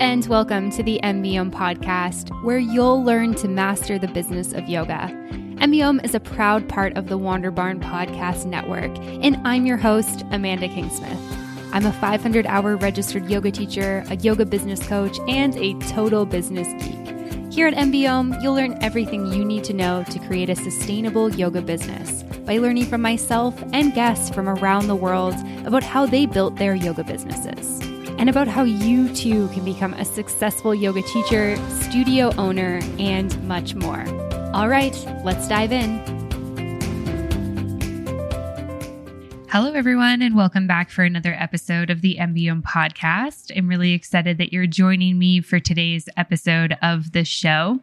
and welcome to the MBOY podcast, where you'll learn to master the business of yoga. MBOY is a proud part of the Wander Barn Podcast Network, and I'm your host, Amanda Kingsmith. I'm a 500 hour registered yoga teacher, a yoga business coach, and a total business geek. Here at MBOY, you'll learn everything you need to know to create a sustainable yoga business by learning from myself and guests from around the world about how they built their yoga businesses and about how you too can become a successful yoga teacher, studio owner, and much more. All right, let's dive in. Hello, everyone, and welcome back for another episode of the MBM podcast. I'm really excited that you're joining me for today's episode of the show.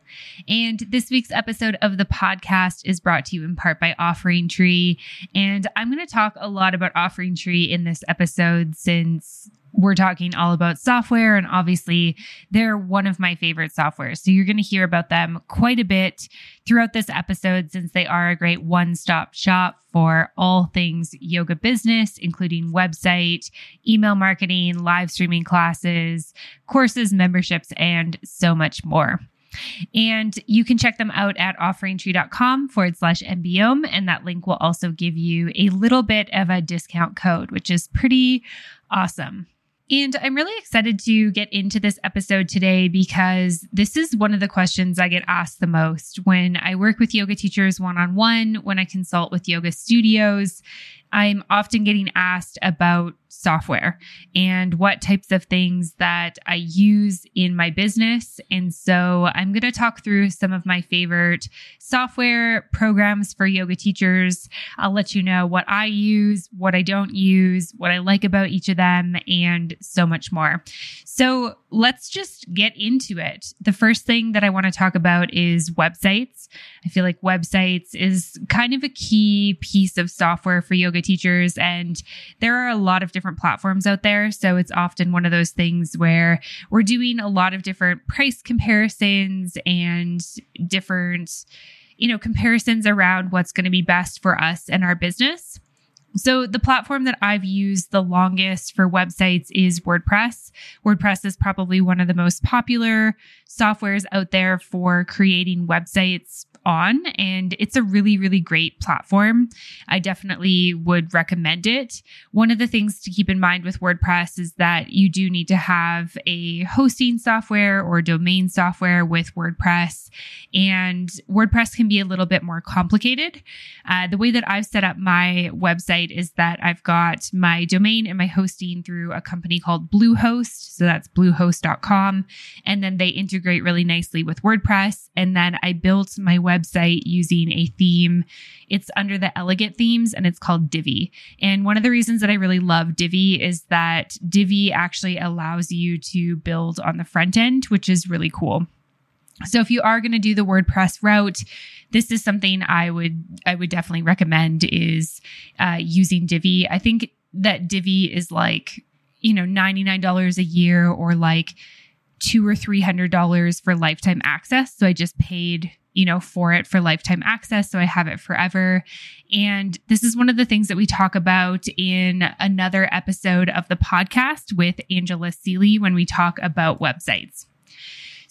And this week's episode of the podcast is brought to you in part by Offering Tree. And I'm going to talk a lot about Offering Tree in this episode since we're talking all about software and obviously they're one of my favorite softwares. So you're going to hear about them quite a bit throughout this episode since they are a great one-stop shop for all things yoga business, including website, email marketing, live streaming classes, courses, memberships, and so much more. And you can check them out at offeringtree.com forward slash MBOY. And that link will also give you a little bit of a discount code, which is pretty awesome. And I'm really excited to get into this episode today because this is one of the questions I get asked the most when I work with yoga teachers one on one, when I consult with yoga studios. I'm often getting asked about software and what types of things that I use in my business. And so I'm going to talk through some of my favorite software programs for yoga teachers. I'll let you know what I use, what I don't use, what I like about each of them, and so much more. So let's just get into it. The first thing that I want to talk about is websites. I feel like websites is kind of a key piece of software for yoga teachers, and there are a lot of different different platforms out there. So it's often one of those things where we're doing a lot of different price comparisons and different, you know, comparisons around what's going to be best for us and our business. So, the platform that I've used the longest for websites is WordPress. WordPress is probably one of the most popular softwares out there for creating websites on and it's a really, really great platform. I definitely would recommend it. One of the things to keep in mind with WordPress is that you do need to have a hosting software or domain software with WordPress and WordPress can be a little bit more complicated. Uh, the way that I've set up my website is that I've got my domain and my hosting through a company called Bluehost. So that's bluehost.com. And then they integrate really nicely with WordPress. And then I built my website website using a theme. It's under the Elegant themes and it's called Divi. And one of the reasons that I really love Divi is that Divi actually allows you to build on the front end, which is really cool. So if you are going to do the WordPress route, this is something I would I would definitely recommend is uh, using Divi. I think that Divi is like you know ninety nine dollars a year or like two or three hundred dollars for lifetime access. So I just paid you know, for it for lifetime access. So I have it forever. And this is one of the things that we talk about in another episode of the podcast with Angela Seely when we talk about websites.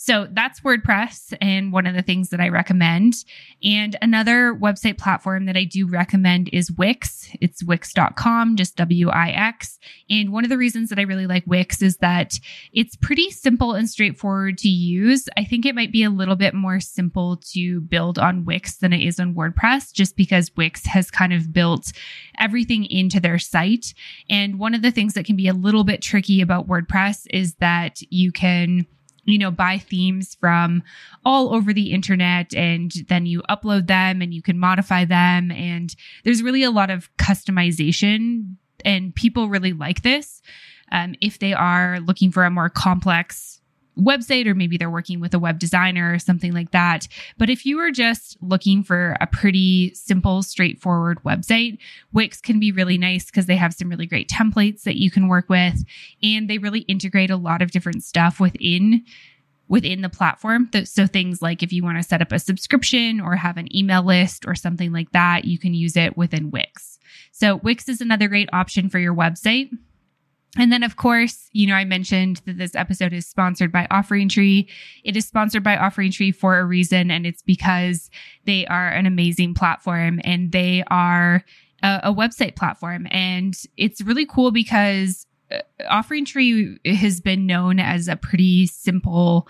So that's WordPress and one of the things that I recommend. And another website platform that I do recommend is Wix. It's wix.com, just W I X. And one of the reasons that I really like Wix is that it's pretty simple and straightforward to use. I think it might be a little bit more simple to build on Wix than it is on WordPress, just because Wix has kind of built everything into their site. And one of the things that can be a little bit tricky about WordPress is that you can you know, buy themes from all over the internet and then you upload them and you can modify them. And there's really a lot of customization and people really like this. Um, if they are looking for a more complex website or maybe they're working with a web designer or something like that. But if you are just looking for a pretty simple, straightforward website, Wix can be really nice because they have some really great templates that you can work with and they really integrate a lot of different stuff within within the platform. So things like if you want to set up a subscription or have an email list or something like that, you can use it within Wix. So Wix is another great option for your website. And then, of course, you know, I mentioned that this episode is sponsored by Offering Tree. It is sponsored by Offering Tree for a reason, and it's because they are an amazing platform and they are a, a website platform. And it's really cool because uh, Offering Tree has been known as a pretty simple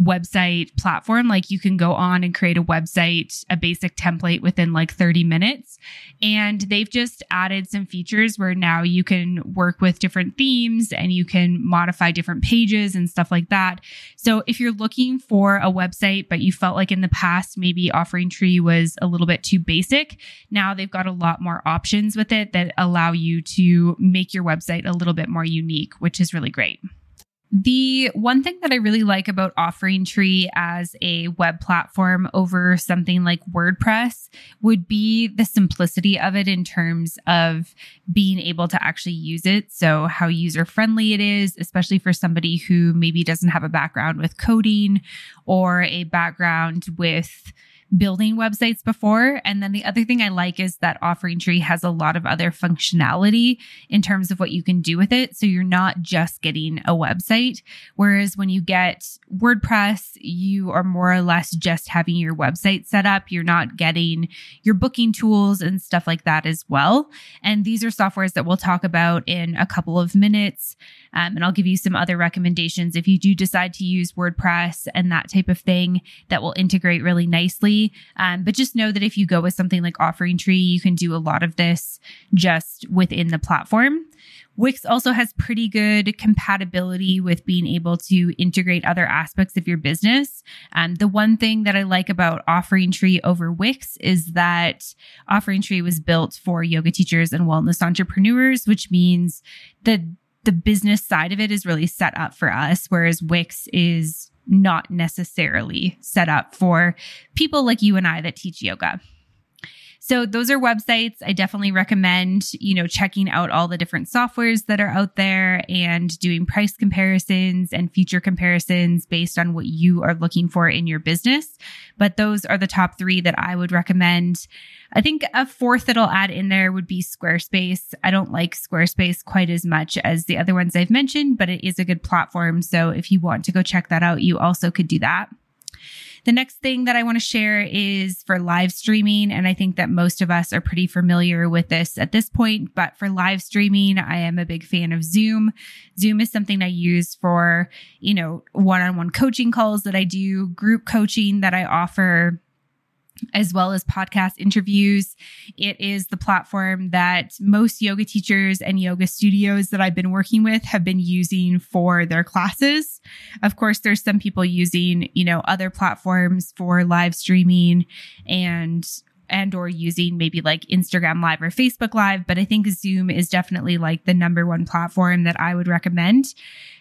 website platform. Like you can go on and create a website, a basic template within like 30 minutes. And they've just added some features where now you can work with different themes and you can modify different pages and stuff like that. So if you're looking for a website, but you felt like in the past maybe Offering Tree was a little bit too basic, now they've got a lot more options with it that allow you to make your website a little bit more unique, which is really great. The one thing that I really like about Offering Tree as a web platform over something like WordPress would be the simplicity of it in terms of being able to actually use it. So, how user friendly it is, especially for somebody who maybe doesn't have a background with coding or a background with building websites before. And then the other thing I like is that Offering Tree has a lot of other functionality in terms of what you can do with it. So you're not just getting a website. Whereas when you get WordPress, you are more or less just having your website set up. You're not getting your booking tools and stuff like that as well. And these are softwares that we'll talk about in a couple of minutes. Um, and I'll give you some other recommendations if you do decide to use WordPress and that type of thing that will integrate really nicely. Um, but just know that if you go with something like Offering Tree, you can do a lot of this just within the platform. Wix also has pretty good compatibility with being able to integrate other aspects of your business. Um, the one thing that I like about Offering Tree over Wix is that Offering Tree was built for yoga teachers and wellness entrepreneurs, which means that the business side of it is really set up for us, whereas Wix is not necessarily set up for people like you and I that teach yoga. So those are websites. I definitely recommend, you know, checking out all the different softwares that are out there and doing price comparisons and feature comparisons based on what you are looking for in your business. But those are the top three that I would recommend. I think a fourth that I'll add in there would be Squarespace. I don't like Squarespace quite as much as the other ones I've mentioned, but it is a good platform. So if you want to go check that out, you also could do that. The next thing that I want to share is for live streaming. And I think that most of us are pretty familiar with this at this point. But for live streaming, I am a big fan of Zoom. Zoom is something I use for, you know, one on one coaching calls that I do, group coaching that I offer as well as podcast interviews. It is the platform that most yoga teachers and yoga studios that I've been working with have been using for their classes. Of course, there's some people using, you know, other platforms for live streaming and and or using maybe like Instagram live or Facebook live, but I think Zoom is definitely like the number one platform that I would recommend.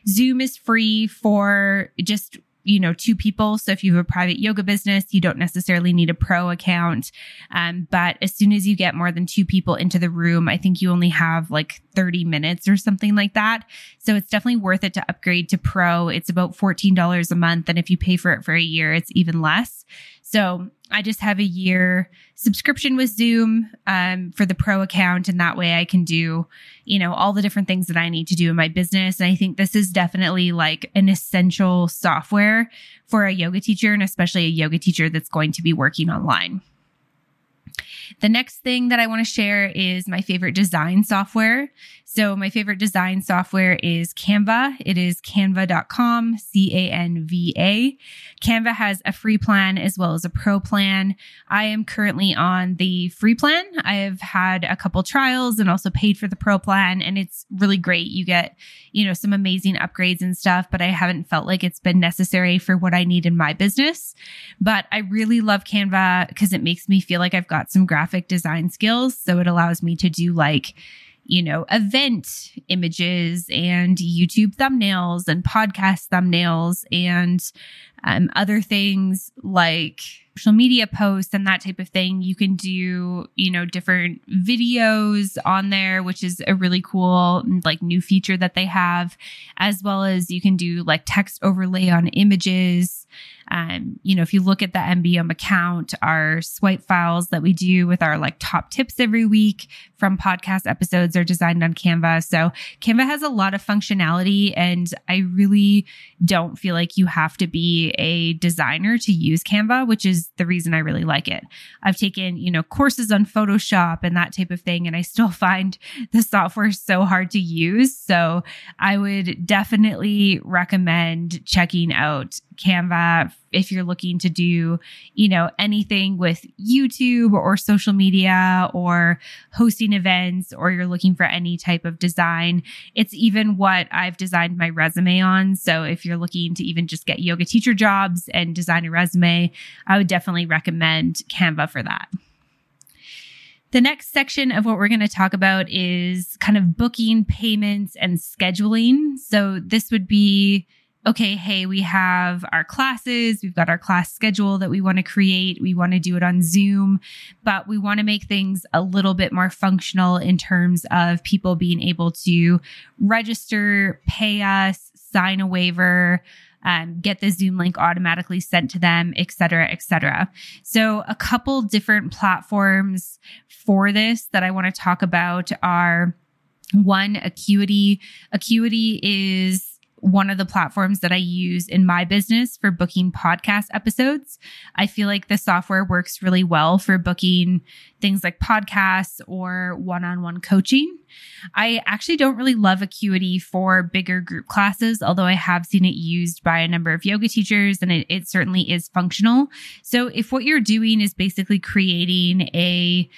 Zoom is free for just you know, two people. So if you have a private yoga business, you don't necessarily need a pro account. Um, but as soon as you get more than two people into the room, I think you only have like 30 minutes or something like that. So it's definitely worth it to upgrade to pro. It's about $14 a month. And if you pay for it for a year, it's even less. So I just have a year subscription with Zoom um, for the pro account. And that way I can do, you know, all the different things that I need to do in my business. And I think this is definitely like an essential software for a yoga teacher and especially a yoga teacher that's going to be working online. The next thing that I want to share is my favorite design software. So my favorite design software is Canva. It is canva.com, C A N V A. Canva has a free plan as well as a pro plan. I am currently on the free plan. I have had a couple trials and also paid for the pro plan and it's really great. You get, you know, some amazing upgrades and stuff, but I haven't felt like it's been necessary for what I need in my business. But I really love Canva because it makes me feel like I've got some graphic design skills. So it allows me to do like, you know, event images and YouTube thumbnails and podcast thumbnails and um, other things like social media posts and that type of thing. You can do, you know, different videos on there, which is a really cool, like, new feature that they have, as well as you can do like text overlay on images. Um, you know, if you look at the MBM account, our swipe files that we do with our like top tips every week from podcast episodes are designed on Canva. So Canva has a lot of functionality and I really don't feel like you have to be a designer to use Canva, which is the reason I really like it. I've taken, you know, courses on Photoshop and that type of thing, and I still find the software so hard to use. So I would definitely recommend checking out Canva if you're looking to do, you know, anything with YouTube or social media or hosting events or you're looking for any type of design. It's even what I've designed my resume on. So if you're looking to even just get yoga teacher jobs and design a resume, I would definitely recommend Canva for that. The next section of what we're going to talk about is kind of booking, payments, and scheduling. So this would be okay, hey, we have our classes, we've got our class schedule that we want to create, we want to do it on Zoom, but we want to make things a little bit more functional in terms of people being able to register, pay us, sign a waiver. Um, get the Zoom link automatically sent to them, et cetera, et cetera. So a couple different platforms for this that I want to talk about are one, Acuity. Acuity is one of the platforms that I use in my business for booking podcast episodes. I feel like the software works really well for booking things like podcasts or one on one coaching. I actually don't really love Acuity for bigger group classes, although I have seen it used by a number of yoga teachers and it, it certainly is functional. So if what you're doing is basically creating a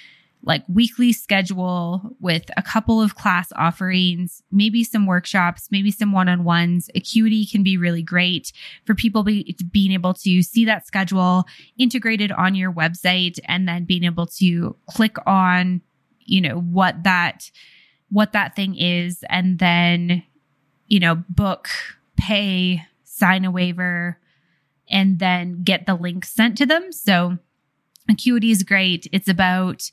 like weekly schedule with a couple of class offerings, maybe some workshops, maybe some one on ones. Acuity can be really great for people be, being able to see that schedule integrated on your website and then being able to click on, you know, what that, what that thing is and then, you know, book, pay, sign a waiver, and then get the link sent to them. So Acuity is great. It's about,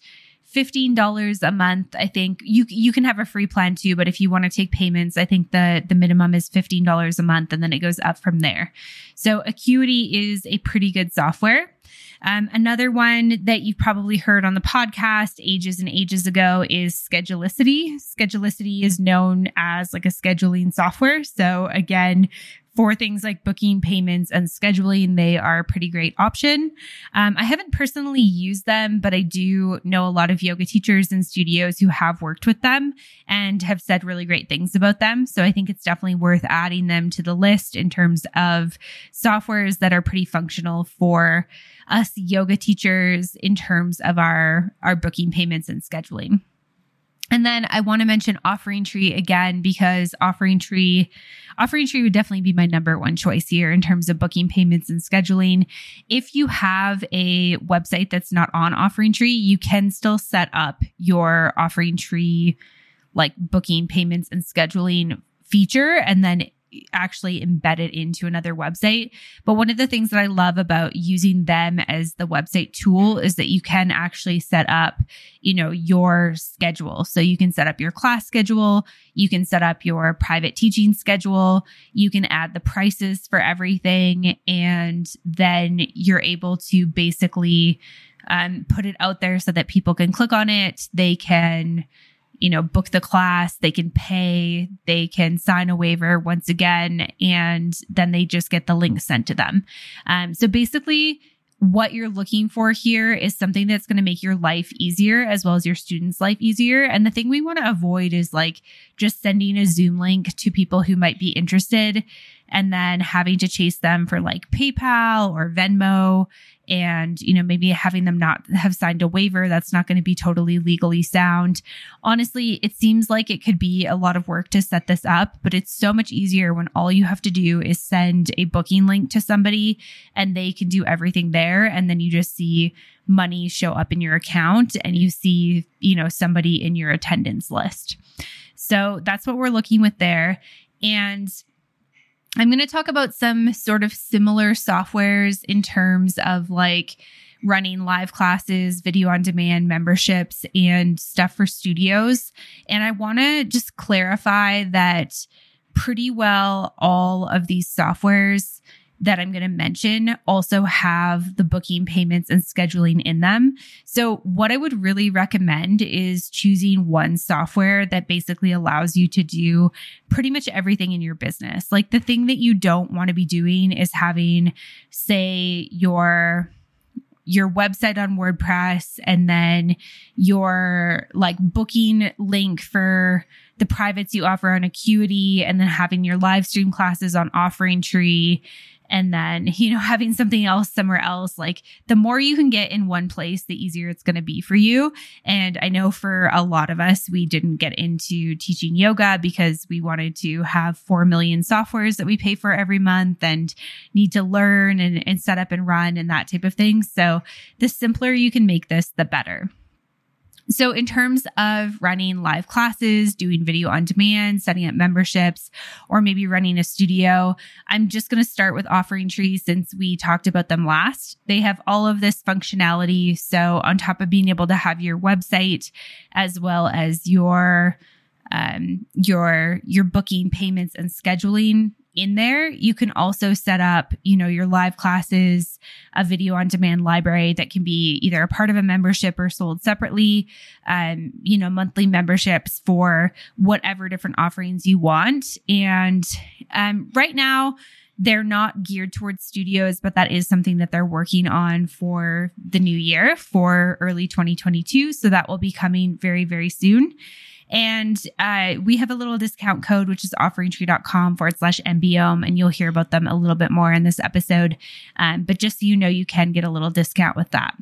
$15 a month. I think you you can have a free plan too, but if you want to take payments, I think the the minimum is $15 a month and then it goes up from there. So Acuity is a pretty good software. Um, another one that you've probably heard on the podcast ages and ages ago is Schedulicity. Schedulicity is known as like a scheduling software. So again, for things like booking payments and scheduling, they are a pretty great option. Um, I haven't personally used them, but I do know a lot of yoga teachers and studios who have worked with them and have said really great things about them. So I think it's definitely worth adding them to the list in terms of softwares that are pretty functional for us yoga teachers in terms of our, our booking payments and scheduling. And then I want to mention Offering Tree again because Offering Tree, Offering Tree would definitely be my number one choice here in terms of booking payments and scheduling. If you have a website that's not on Offering Tree, you can still set up your Offering Tree like booking payments and scheduling feature and then actually embed it into another website. But one of the things that I love about using them as the website tool is that you can actually set up, you know, your schedule. So you can set up your class schedule, you can set up your private teaching schedule, you can add the prices for everything, and then you're able to basically um, put it out there so that people can click on it. They can you know, book the class, they can pay, they can sign a waiver once again, and then they just get the link sent to them. Um, so basically, what you're looking for here is something that's going to make your life easier as well as your students' life easier. And the thing we want to avoid is like just sending a Zoom link to people who might be interested and then having to chase them for like PayPal or Venmo and you know maybe having them not have signed a waiver that's not going to be totally legally sound. Honestly it seems like it could be a lot of work to set this up but it's so much easier when all you have to do is send a booking link to somebody and they can do everything there and then you just see money show up in your account and you see you know somebody in your attendance list. So that's what we're looking with there. And I'm going to talk about some sort of similar softwares in terms of like running live classes, video on demand memberships, and stuff for studios. And I want to just clarify that pretty well all of these softwares that I'm going to mention also have the booking payments and scheduling in them. So, what I would really recommend is choosing one software that basically allows you to do pretty much everything in your business. Like the thing that you don't want to be doing is having, say, your your website on WordPress and then your like booking link for the privates you offer on Acuity and then having your live stream classes on Offering Tree and then, you know, having something else somewhere else, like the more you can get in one place, the easier it's going to be for you. And I know for a lot of us, we didn't get into teaching yoga because we wanted to have 4 million softwares that we pay for every month and need to learn and, and set up and run and that type of thing. So the simpler you can make this, the better. So, in terms of running live classes, doing video on demand, setting up memberships, or maybe running a studio, I'm just going to start with Offering Trees since we talked about them last. They have all of this functionality. So, on top of being able to have your website as well as your um, your your booking payments and scheduling in there, you can also set up, you know, your live classes, a video on demand library that can be either a part of a membership or sold separately, um, you know, monthly memberships for whatever different offerings you want. And um, right now, they're not geared towards studios, but that is something that they're working on for the new year for early 2022. So that will be coming very, very soon. And uh, we have a little discount code, which is offeringtree.com forward slash MBOY. And you'll hear about them a little bit more in this episode. Um, but just so you know, you can get a little discount with that.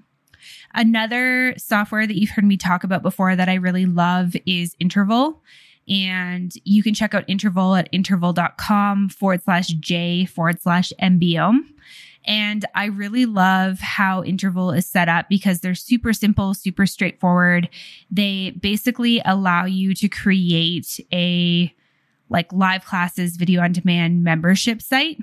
Another software that you've heard me talk about before that I really love is Interval. And you can check out Interval at interval.com forward slash J forward slash MBOY. And I really love how Interval is set up because they're super simple, super straightforward. They basically allow you to create a like live classes video on demand membership site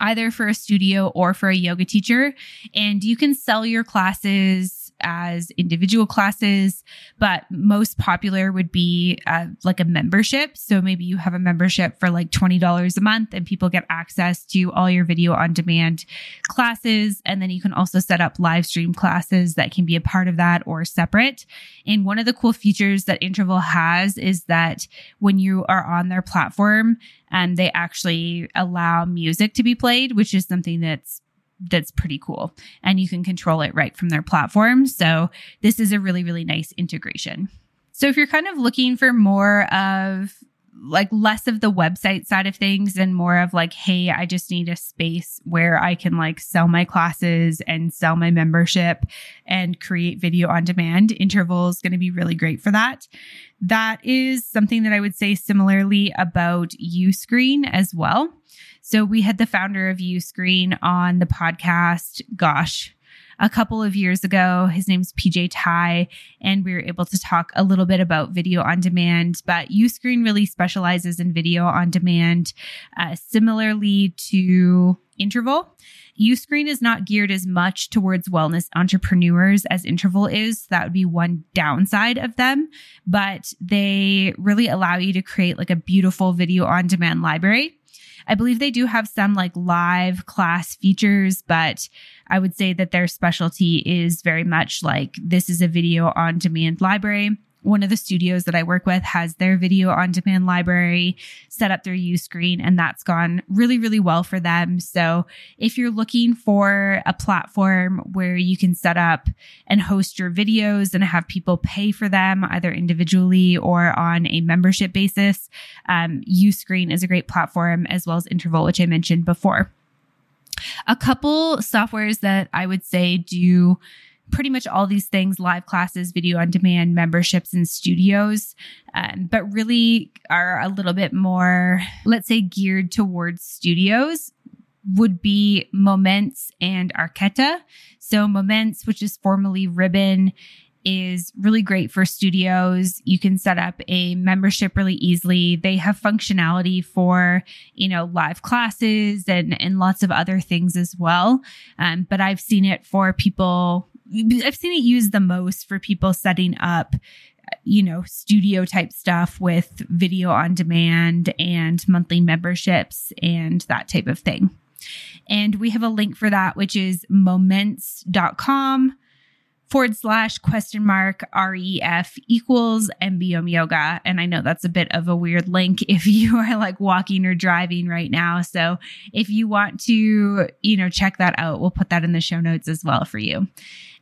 either for a studio or for a yoga teacher and you can sell your classes as individual classes, but most popular would be uh, like a membership. So maybe you have a membership for like $20 a month and people get access to all your video on demand classes. And then you can also set up live stream classes that can be a part of that or separate. And one of the cool features that Interval has is that when you are on their platform, and um, they actually allow music to be played, which is something that's that's pretty cool and you can control it right from their platform. So this is a really, really nice integration. So if you're kind of looking for more of like less of the website side of things and more of like, hey, I just need a space where I can like sell my classes and sell my membership and create video on demand. Interval is going to be really great for that. That is something that I would say similarly about Uscreen as well. So we had the founder of Uscreen on the podcast, gosh, a couple of years ago. His name's PJ Taei, and we were able to talk a little bit about video on demand. But Uscreen really specializes in video on demand, uh, similarly to Interval. Uscreen is not geared as much towards wellness entrepreneurs as Interval is. That would be one downside of them, but they really allow you to create like a beautiful video on demand library I believe they do have some like live class features, but I would say that their specialty is very much like this is a video on demand library one of the studios that I work with has their video on demand library set up their Uscreen, and that's gone really, really well for them. So if you're looking for a platform where you can set up and host your videos and have people pay for them either individually or on a membership basis, um, Uscreen is a great platform as well as Interval, which I mentioned before. A couple softwares that I would say do pretty much all these things live classes, video on demand, memberships, and studios, um, but really are a little bit more, let's say, geared towards studios would be Momence and Arketa. So, Momence, which is formerly Ribbon, is really great for studios. You can set up a membership really easily. They have functionality for, you know, live classes and, and lots of other things as well. Um, but I've seen it for people I've seen it used the most for people setting up you know, studio type stuff with video on demand and monthly memberships and that type of thing. And we have a link for that, which is momence.com forward slash question mark ref equals MBOY yoga. And I know that's a bit of a weird link if you are like walking or driving right now. So if you want to, you know, check that out, we'll put that in the show notes as well for you.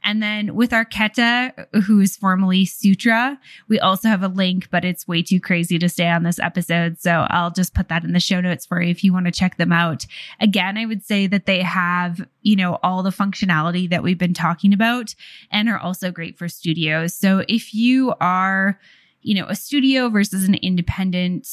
And then with Arketa, who is formerly Sutra, we also have a link, but it's way too crazy to stay on this episode. So I'll just put that in the show notes for you if you want to check them out. Again, I would say that they have, you know, all the functionality that we've been talking about and are also great for studios. So if you are, you know, a studio versus an independent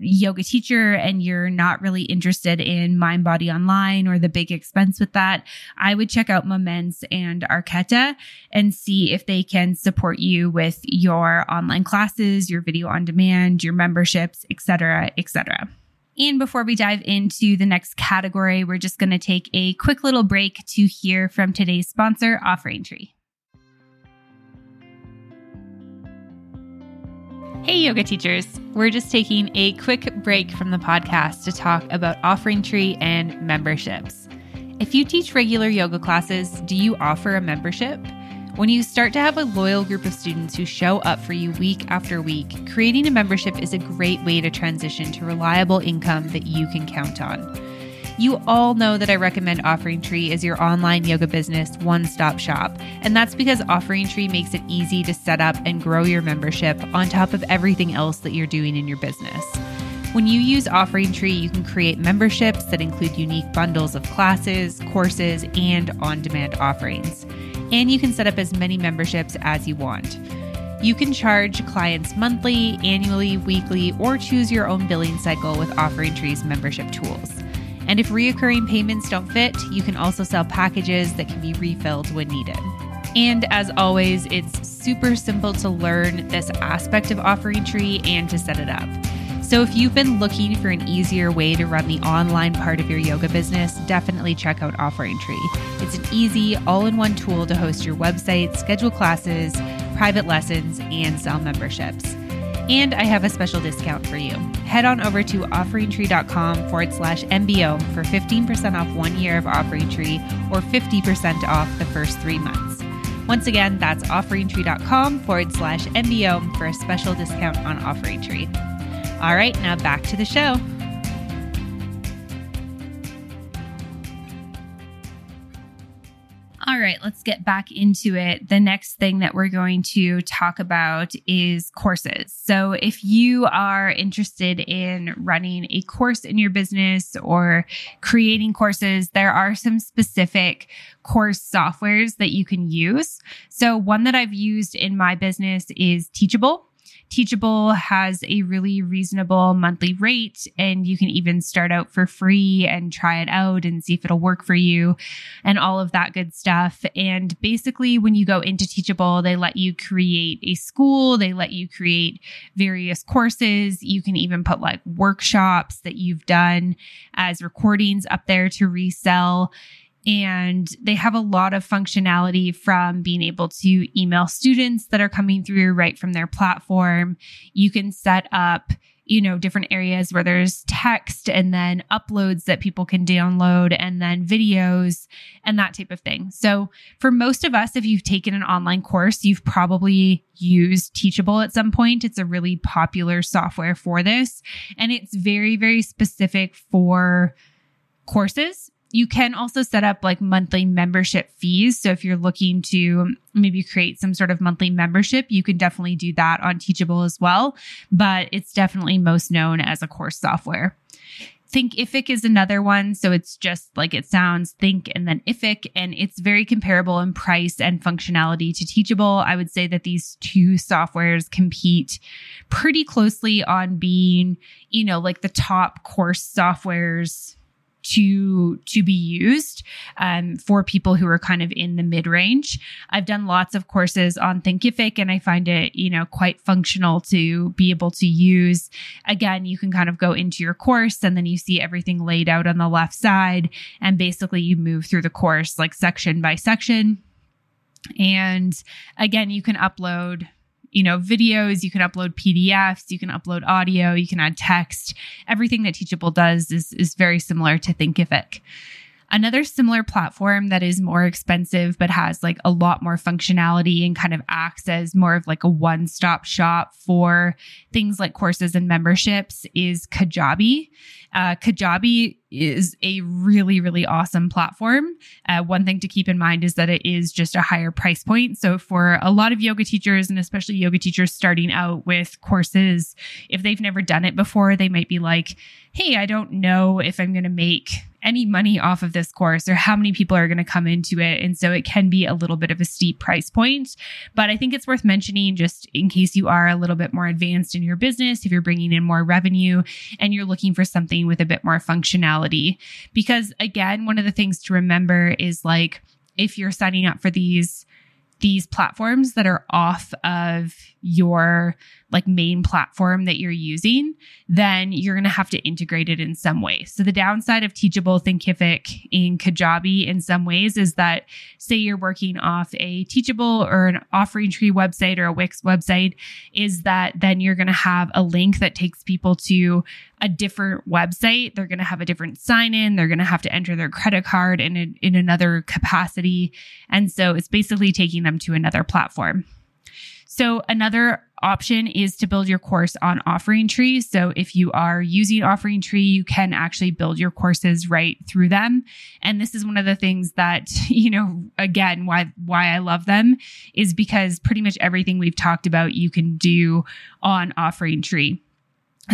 yoga teacher and you're not really interested in Mind Body Online or the big expense with that, I would check out Momence and Arketa and see if they can support you with your online classes, your video on demand, your memberships, etc., etc. And before we dive into the next category, we're just going to take a quick little break to hear from today's sponsor, Offering Tree. Hey, yoga teachers. We're just taking a quick break from the podcast to talk about Offering Tree and memberships. If you teach regular yoga classes, do you offer a membership? When you start to have a loyal group of students who show up for you week after week, creating a membership is a great way to transition to reliable income that you can count on. You all know that I recommend Offering Tree as your online yoga business one stop shop. And that's because Offering Tree makes it easy to set up and grow your membership on top of everything else that you're doing in your business. When you use Offering Tree, you can create memberships that include unique bundles of classes, courses, and on demand offerings. And you can set up as many memberships as you want. You can charge clients monthly, annually, weekly, or choose your own billing cycle with Offering Tree's membership tools. And if reoccurring payments don't fit, you can also sell packages that can be refilled when needed. And as always, it's super simple to learn this aspect of Offering Tree and to set it up. So, if you've been looking for an easier way to run the online part of your yoga business, definitely check out Offering Tree. It's an easy, all in one tool to host your website, schedule classes, private lessons, and sell memberships. And I have a special discount for you. Head on over to offeringtree.com forward slash MBO for 15% off one year of Offering Tree or 50% off the first three months. Once again, that's offeringtree.com forward slash MBO for a special discount on Offering Tree. All right, now back to the show. All right, let's get back into it. The next thing that we're going to talk about is courses. So, if you are interested in running a course in your business or creating courses, there are some specific course softwares that you can use. So, one that I've used in my business is Teachable. Teachable has a really reasonable monthly rate, and you can even start out for free and try it out and see if it'll work for you and all of that good stuff. And basically, when you go into Teachable, they let you create a school, they let you create various courses. You can even put like workshops that you've done as recordings up there to resell. And they have a lot of functionality from being able to email students that are coming through right from their platform. You can set up you know, different areas where there's text and then uploads that people can download and then videos and that type of thing. So, for most of us, if you've taken an online course, you've probably used Teachable at some point. It's a really popular software for this, and it's very, very specific for courses you can also set up like monthly membership fees. So if you're looking to maybe create some sort of monthly membership, you can definitely do that on Teachable as well. But it's definitely most known as a course software. Thinkific is another one. So it's just like it sounds think and then Ific, and it's very comparable in price and functionality to Teachable. I would say that these two softwares compete pretty closely on being, you know, like the top course softwares to to be used um, for people who are kind of in the mid range. I've done lots of courses on Thinkific, and I find it you know quite functional to be able to use. Again, you can kind of go into your course, and then you see everything laid out on the left side, and basically you move through the course like section by section. And again, you can upload you know, videos, you can upload PDFs, you can upload audio, you can add text. Everything that Teachable does is, is very similar to Thinkific. Another similar platform that is more expensive but has like a lot more functionality and kind of acts as more of like a one stop shop for things like courses and memberships is Kajabi. Uh, Kajabi is a really, really awesome platform. Uh, one thing to keep in mind is that it is just a higher price point. So, for a lot of yoga teachers, and especially yoga teachers starting out with courses, if they've never done it before, they might be like, hey, I don't know if I'm going to make any money off of this course or how many people are going to come into it. And so it can be a little bit of a steep price point. But I think it's worth mentioning just in case you are a little bit more advanced in your business, if you're bringing in more revenue and you're looking for something with a bit more functionality. Because again, one of the things to remember is like, if you're signing up for these these platforms that are off of your like main platform that you're using, then you're going to have to integrate it in some way. So the downside of Teachable, Thinkific, and Kajabi in some ways is that say you're working off a Teachable or an Offering Tree website or a Wix website, is that then you're going to have a link that takes people to a different website. They're going to have a different sign in. They're going to have to enter their credit card in, a, in another capacity. And so it's basically taking them to another platform. So another option is to build your course on Offering Tree. So if you are using Offering Tree, you can actually build your courses right through them. And this is one of the things that, you know, again, why why I love them is because pretty much everything we've talked about you can do on Offering Tree.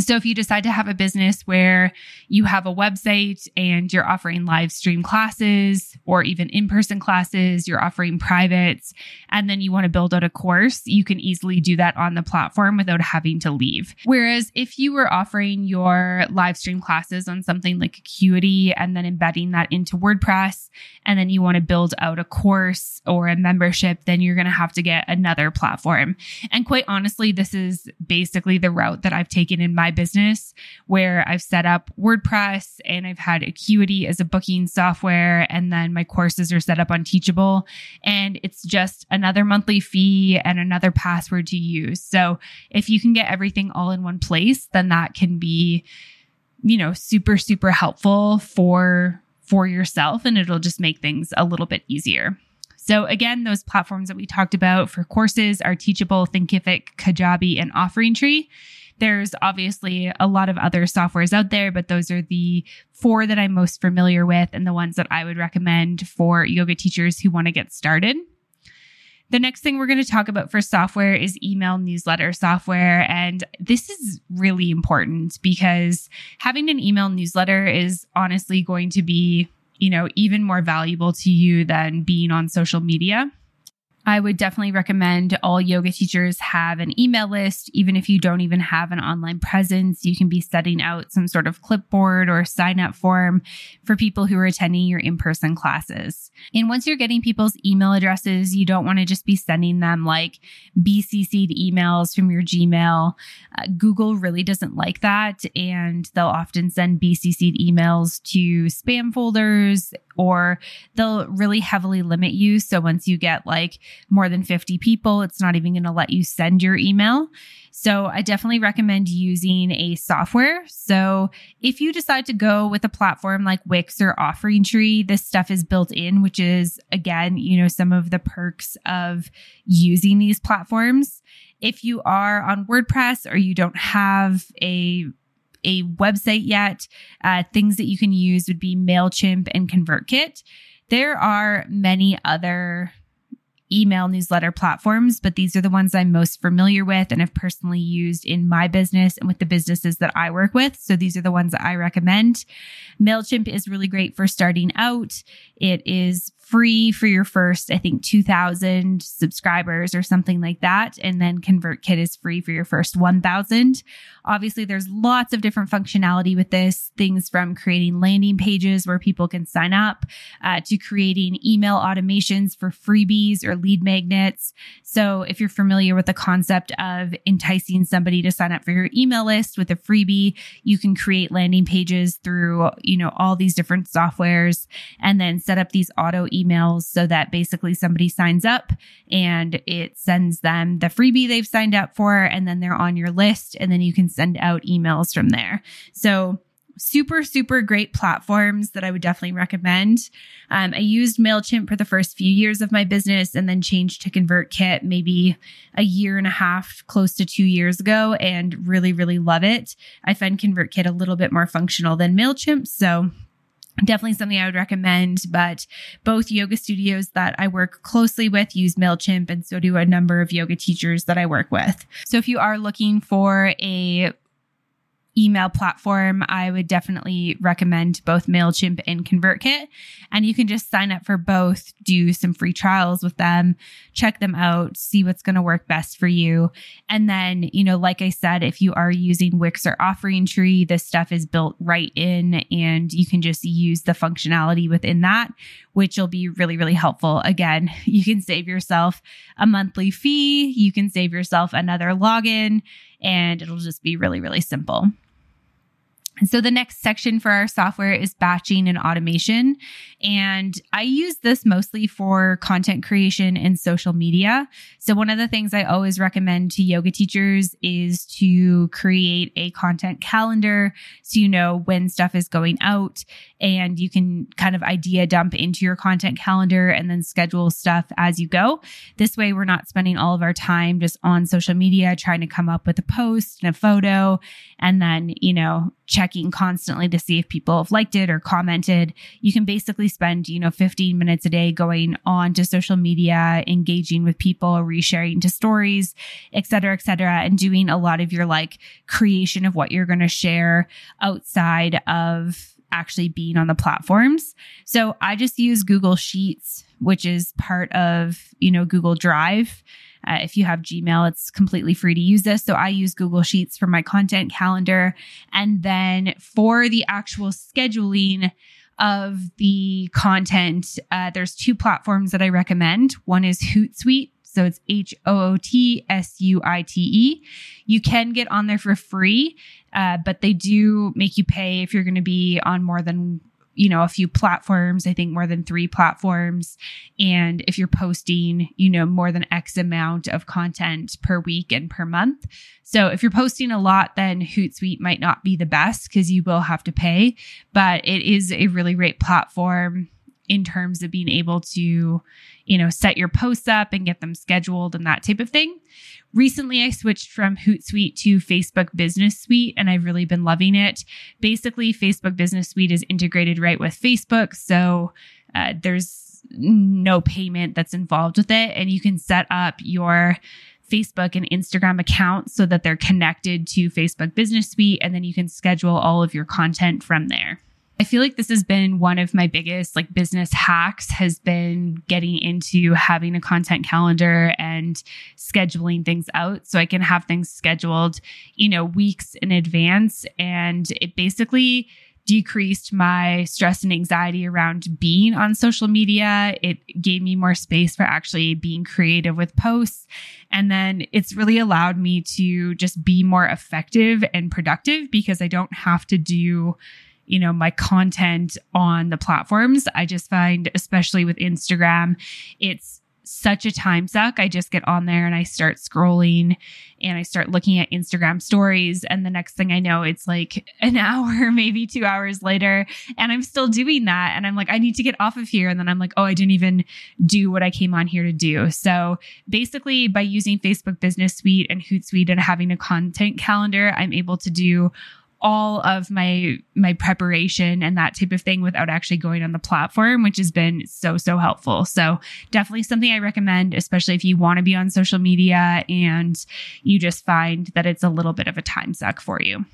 So if you decide to have a business where you have a website and you're offering live stream classes or even in-person classes, you're offering privates, and then you want to build out a course, you can easily do that on the platform without having to leave. Whereas if you were offering your live stream classes on something like Acuity and then embedding that into WordPress, and then you want to build out a course or a membership, then you're going to have to get another platform. And quite honestly, this is basically the route that I've taken in my my business where I've set up WordPress and I've had Acuity as a booking software. And then my courses are set up on Teachable. And it's just another monthly fee and another password to use. So if you can get everything all in one place, then that can be, you know, super, super helpful for for yourself and it'll just make things a little bit easier. So again, those platforms that we talked about for courses are Teachable, Thinkific, Kajabi, and Offering Tree. There's obviously a lot of other softwares out there, but those are the four that I'm most familiar with and the ones that I would recommend for yoga teachers who want to get started. The next thing we're going to talk about for software is email newsletter software. And this is really important because having an email newsletter is honestly going to be, you know, even more valuable to you than being on social media. I would definitely recommend all yoga teachers have an email list. Even if you don't even have an online presence, you can be setting out some sort of clipboard or sign up form for people who are attending your in person classes. And once you're getting people's email addresses, you don't want to just be sending them like BCC'd emails from your Gmail. Uh, Google really doesn't like that. And they'll often send BCC'd emails to spam folders or they'll really heavily limit you. So once you get like more than 50 people, it's not even going to let you send your email. So I definitely recommend using a software. So if you decide to go with a platform like Wix or Offering Tree, this stuff is built in, which is again, you know, some of the perks of using these platforms. If you are on WordPress or you don't have a a website yet, uh, things that you can use would be MailChimp and ConvertKit. There are many other email newsletter platforms, but these are the ones I'm most familiar with and have personally used in my business and with the businesses that I work with. So these are the ones that I recommend. MailChimp is really great for starting out. It is free for your first, I think, 2000 subscribers or something like that. And then ConvertKit is free for your first 1000. Obviously, there's lots of different functionality with this things from creating landing pages where people can sign up uh, to creating email automations for freebies or lead magnets. So if you're familiar with the concept of enticing somebody to sign up for your email list with a freebie, you can create landing pages through, you know, all these different softwares and then set up these auto emails so that basically somebody signs up and it sends them the freebie they've signed up for, and then they're on your list, and then you can send out emails from there. So super, super great platforms that I would definitely recommend. Um, I used MailChimp for the first few years of my business and then changed to ConvertKit maybe a year and a half, close to two years ago, and really, really love it. I find ConvertKit a little bit more functional than MailChimp. So definitely something I would recommend. But both yoga studios that I work closely with use MailChimp, and so do a number of yoga teachers that I work with. So if you are looking for a email platform, I would definitely recommend both MailChimp and ConvertKit. And you can just sign up for both, do some free trials with them, check them out, see what's going to work best for you. And then, you know, like I said, if you are using Wix or Offering Tree, this stuff is built right in and you can just use the functionality within that, which will be really, really helpful. Again, you can save yourself a monthly fee, you can save yourself another login, and it'll just be really, really simple. So the next section for our software is batching and automation. And I use this mostly for content creation and social media. So one of the things I always recommend to yoga teachers is to create a content calendar so you know when stuff is going out and you can kind of idea dump into your content calendar and then schedule stuff as you go. This way we're not spending all of our time just on social media trying to come up with a post and a photo and then, you know, checking constantly to see if people have liked it or commented. You can basically spend, you know, 15 minutes a day going on to social media, engaging with people, resharing to stories, et cetera, et cetera, and doing a lot of your like creation of what you're going to share outside of actually being on the platforms. So I just use Google Sheets, which is part of, you know, Google Drive. Uh, if you have Gmail, it's completely free to use this. So I use Google Sheets for my content calendar. And then for the actual scheduling, of the content, uh, there's two platforms that I recommend. One is Hootsuite. So it's H O O T S U I T E. You can get on there for free, uh, but they do make you pay if you're going to be on more than you know, a few platforms, I think more than three platforms. And if you're posting, you know, more than X amount of content per week and per month. So if you're posting a lot, then Hootsuite might not be the best because you will have to pay, but it is a really great platform in terms of being able to, you know, set your posts up and get them scheduled and that type of thing. Recently, I switched from Hootsuite to Facebook Business Suite, and I've really been loving it. Basically, Facebook Business Suite is integrated right with Facebook. So uh, there's no payment that's involved with it. And you can set up your Facebook and Instagram accounts so that they're connected to Facebook Business Suite, and then you can schedule all of your content from there. I feel like this has been one of my biggest like business hacks has been getting into having a content calendar and scheduling things out so I can have things scheduled, you know, weeks in advance and it basically decreased my stress and anxiety around being on social media. It gave me more space for actually being creative with posts. And then it's really allowed me to just be more effective and productive because I don't have to do you know, my content on the platforms. I just find, especially with Instagram, it's such a time suck. I just get on there and I start scrolling and I start looking at Instagram stories. And the next thing I know, it's like an hour, maybe two hours later. And I'm still doing that. And I'm like, I need to get off of here. And then I'm like, oh, I didn't even do what I came on here to do. So basically, by using Facebook Business Suite and Hootsuite and having a content calendar, I'm able to do all of my my preparation and that type of thing without actually going on the platform which has been so so helpful. So definitely something i recommend especially if you want to be on social media and you just find that it's a little bit of a time suck for you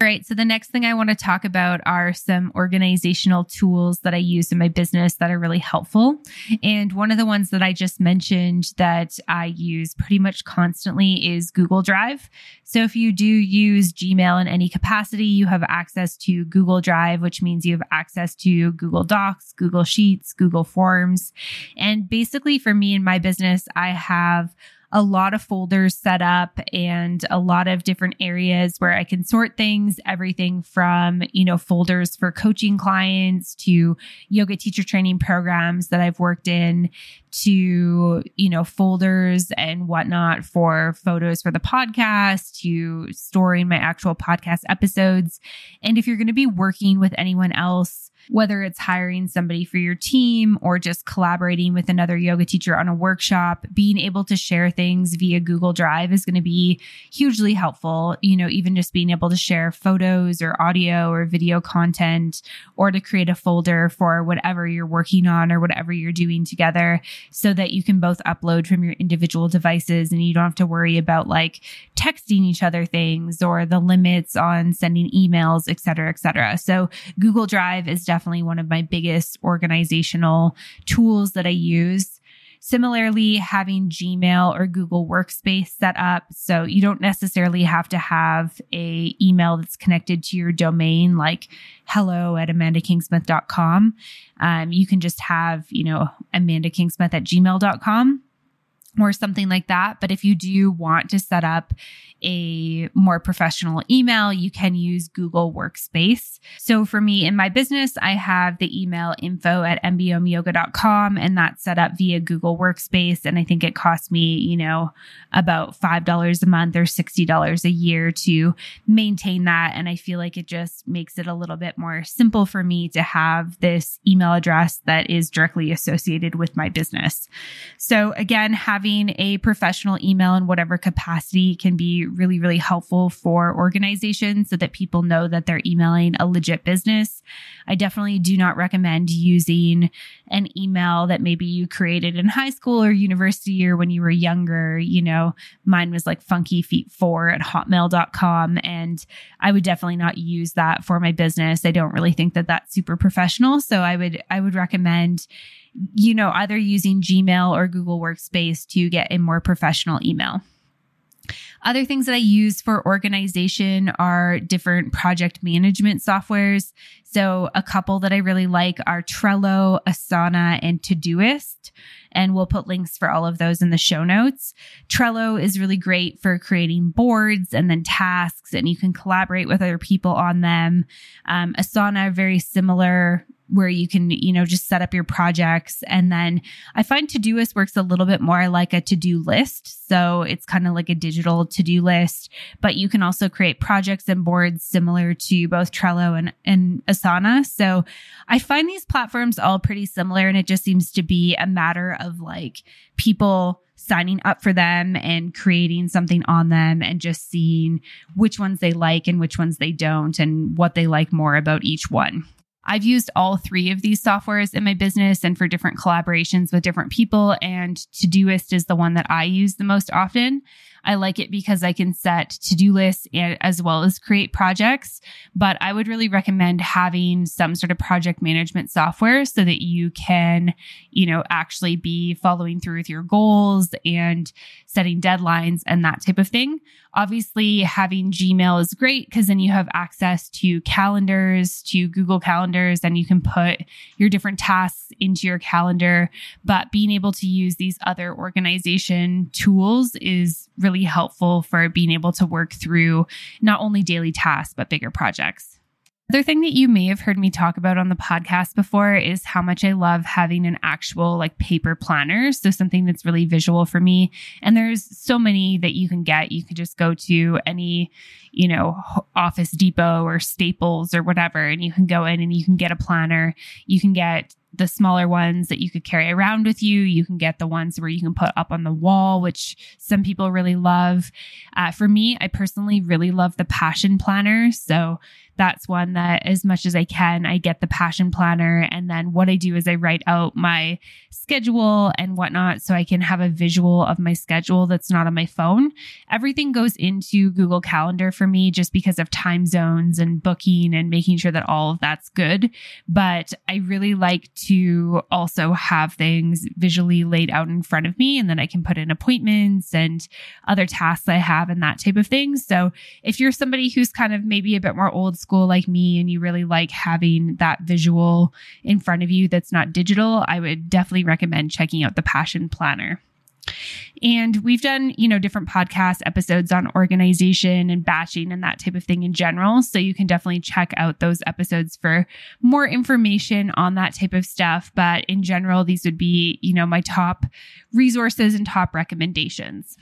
all right. So the next thing I want to talk about are some organizational tools that I use in my business that are really helpful. And one of the ones that I just mentioned that I use pretty much constantly is Google Drive. So if you do use Gmail in any capacity, you have access to Google Drive, which means you have access to Google Docs, Google Sheets, Google Forms. And basically for me in my business, I have a lot of folders set up and a lot of different areas where I can sort things, everything from, you know, folders for coaching clients to yoga teacher training programs that I've worked in to, you know, folders and whatnot for photos for the podcast to storing my actual podcast episodes. And if you're going to be working with anyone else, whether it's hiring somebody for your team or just collaborating with another yoga teacher on a workshop, being able to share things via Google Drive is going to be hugely helpful. You know, even just being able to share photos or audio or video content or to create a folder for whatever you're working on or whatever you're doing together so that you can both upload from your individual devices and you don't have to worry about like texting each other things or the limits on sending emails, et cetera, et cetera. So Google Drive is definitely definitely one of my biggest organizational tools that I use. Similarly, having Gmail or Google Workspace set up. So you don't necessarily have to have a email that's connected to your domain, like hello at amandakingsmith.com. Um, you can just have, you know, amandakingsmith at gmail.com or something like that. But if you do want to set up a more professional email, you can use Google Workspace. So for me in my business, I have the email info at mbomyoga.com and that's set up via Google Workspace. And I think it costs me, you know, about $5 a month or $60 a year to maintain that. And I feel like it just makes it a little bit more simple for me to have this email address that is directly associated with my business. So again, having having a professional email in whatever capacity can be really, really helpful for organizations so that people know that they're emailing a legit business. I definitely do not recommend using an email that maybe you created in high school or university or when you were younger. You know, mine was like funky feet four at hotmail.com. And I would definitely not use that for my business. I don't really think that that's super professional. So I would, I would recommend you know, either using Gmail or Google Workspace to get a more professional email. Other things that I use for organization are different project management softwares. So, a couple that I really like are Trello, Asana, and Todoist. And we'll put links for all of those in the show notes. Trello is really great for creating boards and then tasks, and you can collaborate with other people on them. Um, Asana, very similar where you can, you know, just set up your projects. And then I find Todoist works a little bit more like a to do list. So it's kind of like a digital to do list, but you can also create projects and boards similar to both Trello and, and Asana. So I find these platforms all pretty similar. And it just seems to be a matter of like people signing up for them and creating something on them and just seeing which ones they like and which ones they don't and what they like more about each one. I've used all three of these softwares in my business and for different collaborations with different people. And Todoist is the one that I use the most often. I like it because I can set to do lists as well as create projects. But I would really recommend having some sort of project management software so that you can, you know, actually be following through with your goals and setting deadlines and that type of thing. Obviously, having Gmail is great because then you have access to calendars, to Google calendars, and you can put your different tasks into your calendar. But being able to use these other organization tools is really helpful for being able to work through not only daily tasks, but bigger projects. Other thing that you may have heard me talk about on the podcast before is how much I love having an actual like paper planner. So something that's really visual for me. And there's so many that you can get. You can just go to any, you know, Office Depot or Staples or whatever, and you can go in and you can get a planner. You can get the smaller ones that you could carry around with you. You can get the ones where you can put up on the wall, which some people really love. Uh, for me, I personally really love the Passion Planner. So that's one that as much as I can, I get the passion planner. And then what I do is I write out my schedule and whatnot so I can have a visual of my schedule that's not on my phone. Everything goes into Google Calendar for me just because of time zones and booking and making sure that all of that's good. But I really like to also have things visually laid out in front of me and then I can put in appointments and other tasks I have and that type of thing. So if you're somebody who's kind of maybe a bit more old school, like me and you really like having that visual in front of you that's not digital, I would definitely recommend checking out the Passion Planner. And we've done, you know, different podcast episodes on organization and batching and that type of thing in general. So you can definitely check out those episodes for more information on that type of stuff. But in general, these would be, you know, my top resources and top recommendations.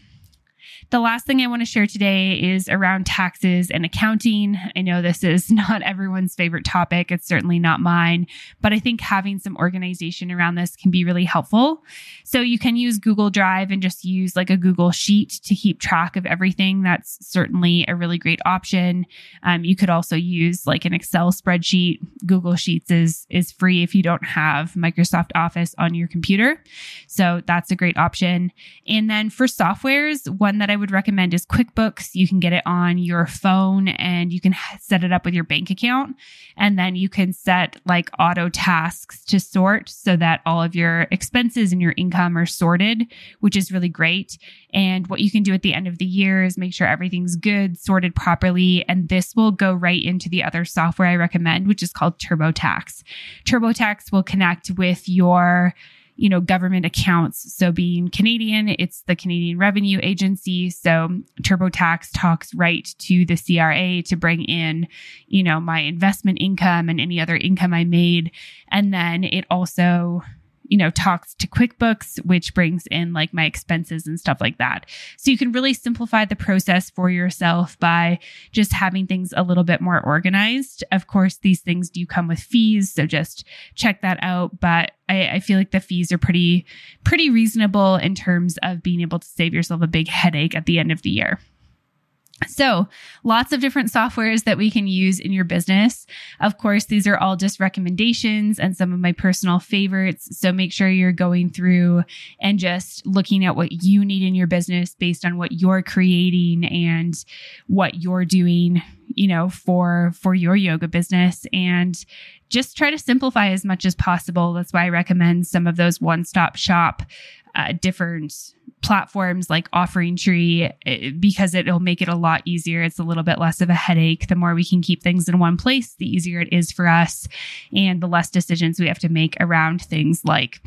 The last thing I want to share today is around taxes and accounting. I know this is not everyone's favorite topic. It's certainly not mine, but I think having some organization around this can be really helpful. So you can use Google Drive and just use like a Google Sheet to keep track of everything. That's certainly a really great option. Um, you could also use like an Excel spreadsheet. Google Sheets is is free if you don't have Microsoft Office on your computer. So that's a great option. And then for softwares, one that I would recommend is QuickBooks. You can get it on your phone and you can set it up with your bank account. And then you can set like auto tasks to sort so that all of your expenses and your income are sorted, which is really great. And what you can do at the end of the year is make sure everything's good, sorted properly. And this will go right into the other software I recommend, which is called TurboTax. TurboTax will connect with your you know, government accounts. So being Canadian, it's the Canadian Revenue Agency. So TurboTax talks right to the CRA to bring in, you know, my investment income and any other income I made. And then it also you know, talks to QuickBooks, which brings in like my expenses and stuff like that. So you can really simplify the process for yourself by just having things a little bit more organized. Of course, these things do come with fees. So just check that out. But I, I feel like the fees are pretty, pretty reasonable in terms of being able to save yourself a big headache at the end of the year. So, lots of different softwares that we can use in your business. Of course, these are all just recommendations and some of my personal favorites. So, make sure you're going through and just looking at what you need in your business based on what you're creating and what you're doing, you know, for for your yoga business and just try to simplify as much as possible. That's why I recommend some of those one-stop shop uh, different platforms like Offering Tree eh, because it'll make it a lot easier. It's a little bit less of a headache. The more we can keep things in one place, the easier it is for us and the less decisions we have to make around things like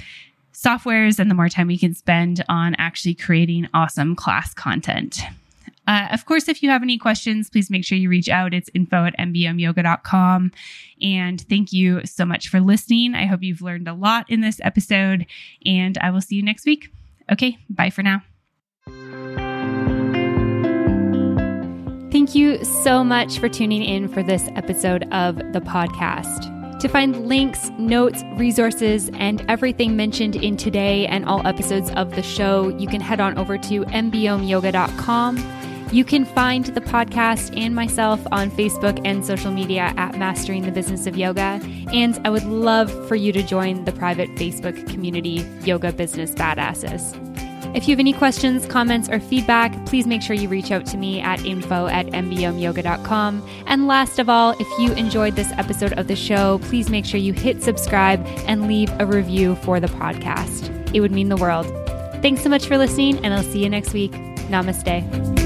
softwares and the more time we can spend on actually creating awesome class content. Uh, of course, if you have any questions, please make sure you reach out. It's info at mbomyoga.com. And thank you so much for listening. I hope you've learned a lot in this episode, and I will see you next week. Okay, bye for now. Thank you so much for tuning in for this episode of the podcast. To find links, notes, resources, and everything mentioned in today and all episodes of the show, you can head on over to mbomyoga.com you can find the podcast and myself on Facebook and social media at Mastering the Business of Yoga. And I would love for you to join the private Facebook community, Yoga Business Badasses. If you have any questions, comments, or feedback, please make sure you reach out to me at info at mbomyoga.com. And last of all, if you enjoyed this episode of the show, please make sure you hit subscribe and leave a review for the podcast. It would mean the world. Thanks so much for listening, and I'll see you next week. Namaste.